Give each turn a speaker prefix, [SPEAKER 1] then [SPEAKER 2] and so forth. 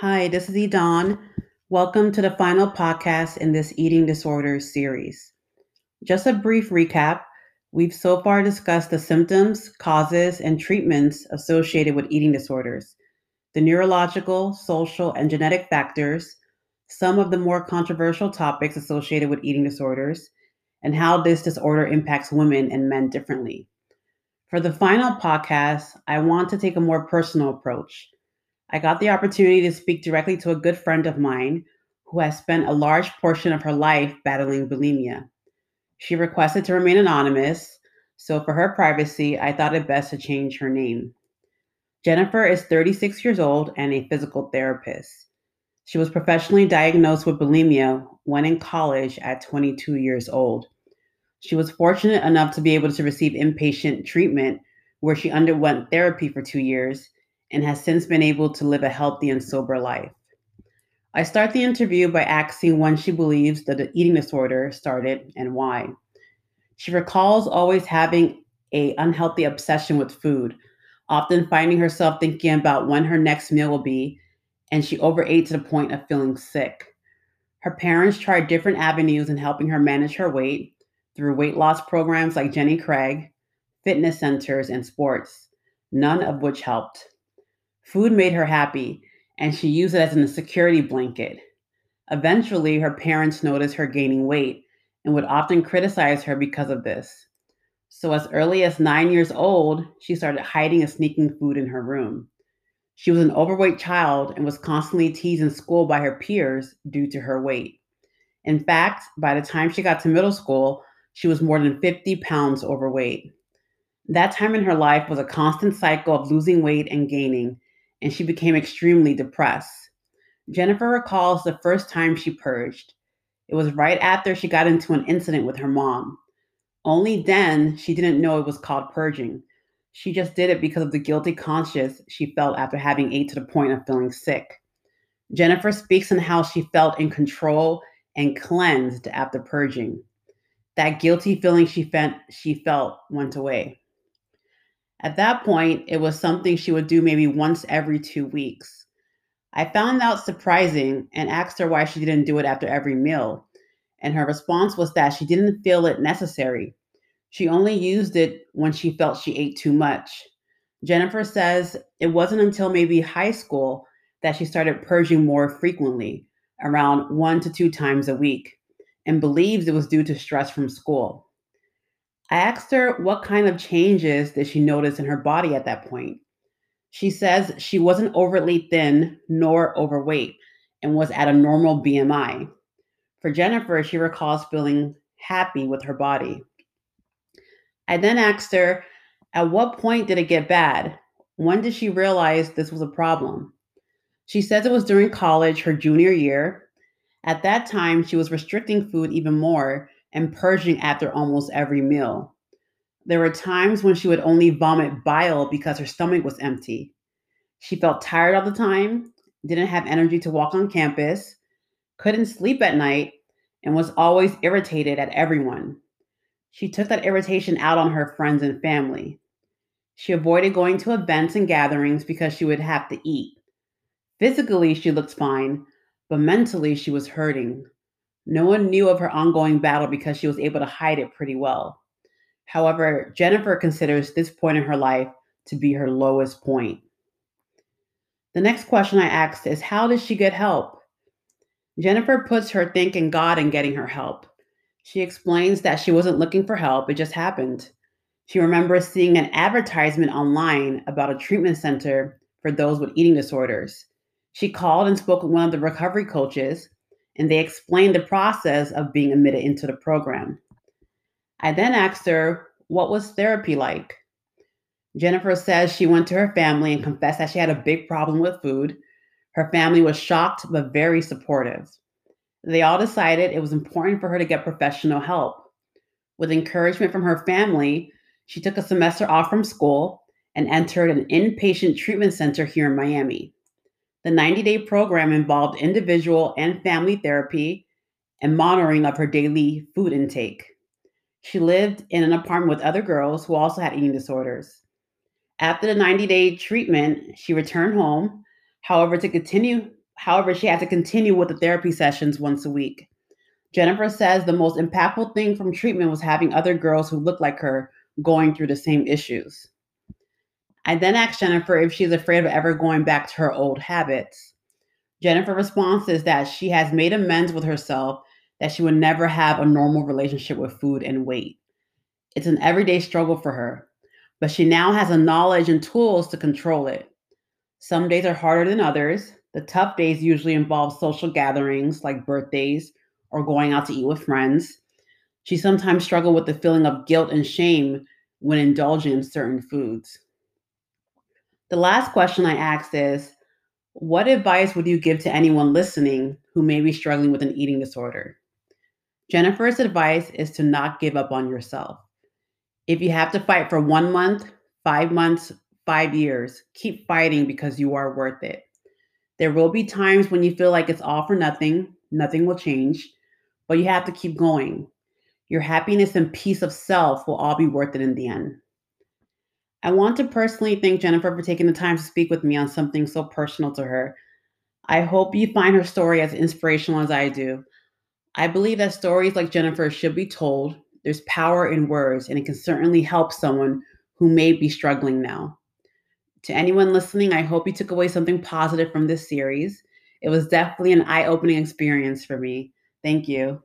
[SPEAKER 1] Hi, this is Edon. Welcome to the final podcast in this eating disorders series. Just a brief recap we've so far discussed the symptoms, causes, and treatments associated with eating disorders, the neurological, social, and genetic factors, some of the more controversial topics associated with eating disorders, and how this disorder impacts women and men differently. For the final podcast, I want to take a more personal approach. I got the opportunity to speak directly to a good friend of mine who has spent a large portion of her life battling bulimia. She requested to remain anonymous, so for her privacy, I thought it best to change her name. Jennifer is 36 years old and a physical therapist. She was professionally diagnosed with bulimia when in college at 22 years old. She was fortunate enough to be able to receive inpatient treatment where she underwent therapy for two years and has since been able to live a healthy and sober life. I start the interview by asking when she believes that the eating disorder started and why. She recalls always having a unhealthy obsession with food, often finding herself thinking about when her next meal will be, and she overate to the point of feeling sick. Her parents tried different avenues in helping her manage her weight through weight loss programs like Jenny Craig, fitness centers, and sports, none of which helped. Food made her happy, and she used it as a security blanket. Eventually, her parents noticed her gaining weight and would often criticize her because of this. So, as early as nine years old, she started hiding and sneaking food in her room. She was an overweight child and was constantly teased in school by her peers due to her weight. In fact, by the time she got to middle school, she was more than 50 pounds overweight. That time in her life was a constant cycle of losing weight and gaining, and she became extremely depressed. Jennifer recalls the first time she purged. It was right after she got into an incident with her mom. Only then she didn't know it was called purging. She just did it because of the guilty conscience she felt after having ate to the point of feeling sick. Jennifer speaks on how she felt in control and cleansed after purging. That guilty feeling she felt, she felt went away. At that point, it was something she would do maybe once every two weeks. I found out surprising and asked her why she didn't do it after every meal. And her response was that she didn't feel it necessary. She only used it when she felt she ate too much. Jennifer says it wasn't until maybe high school that she started purging more frequently, around one to two times a week, and believes it was due to stress from school. I asked her what kind of changes did she notice in her body at that point. She says she wasn't overly thin nor overweight and was at a normal BMI. For Jennifer, she recalls feeling happy with her body. I then asked her, at what point did it get bad? When did she realize this was a problem? She says it was during college, her junior year. At that time, she was restricting food even more and purging after almost every meal. There were times when she would only vomit bile because her stomach was empty. She felt tired all the time, didn't have energy to walk on campus, couldn't sleep at night, and was always irritated at everyone. She took that irritation out on her friends and family. She avoided going to events and gatherings because she would have to eat. Physically, she looked fine, but mentally, she was hurting. No one knew of her ongoing battle because she was able to hide it pretty well. However, Jennifer considers this point in her life to be her lowest point. The next question I asked is How did she get help? Jennifer puts her think in God in getting her help. She explains that she wasn't looking for help, it just happened. She remembers seeing an advertisement online about a treatment center for those with eating disorders. She called and spoke with one of the recovery coaches and they explained the process of being admitted into the program. I then asked her, What was therapy like? Jennifer says she went to her family and confessed that she had a big problem with food. Her family was shocked but very supportive. They all decided it was important for her to get professional help. With encouragement from her family, she took a semester off from school and entered an inpatient treatment center here in Miami. The 90 day program involved individual and family therapy and monitoring of her daily food intake. She lived in an apartment with other girls who also had eating disorders. After the 90 day treatment, she returned home, however, to continue However, she had to continue with the therapy sessions once a week. Jennifer says the most impactful thing from treatment was having other girls who looked like her going through the same issues. I then asked Jennifer if she's afraid of ever going back to her old habits. Jennifer response is that she has made amends with herself that she would never have a normal relationship with food and weight. It's an everyday struggle for her, but she now has the knowledge and tools to control it. Some days are harder than others. The tough days usually involve social gatherings like birthdays or going out to eat with friends. She sometimes struggles with the feeling of guilt and shame when indulging in certain foods. The last question I asked is What advice would you give to anyone listening who may be struggling with an eating disorder? Jennifer's advice is to not give up on yourself. If you have to fight for one month, five months, five years, keep fighting because you are worth it. There will be times when you feel like it's all for nothing, nothing will change, but you have to keep going. Your happiness and peace of self will all be worth it in the end. I want to personally thank Jennifer for taking the time to speak with me on something so personal to her. I hope you find her story as inspirational as I do. I believe that stories like Jennifer should be told. There's power in words, and it can certainly help someone who may be struggling now. To anyone listening, I hope you took away something positive from this series. It was definitely an eye opening experience for me. Thank you.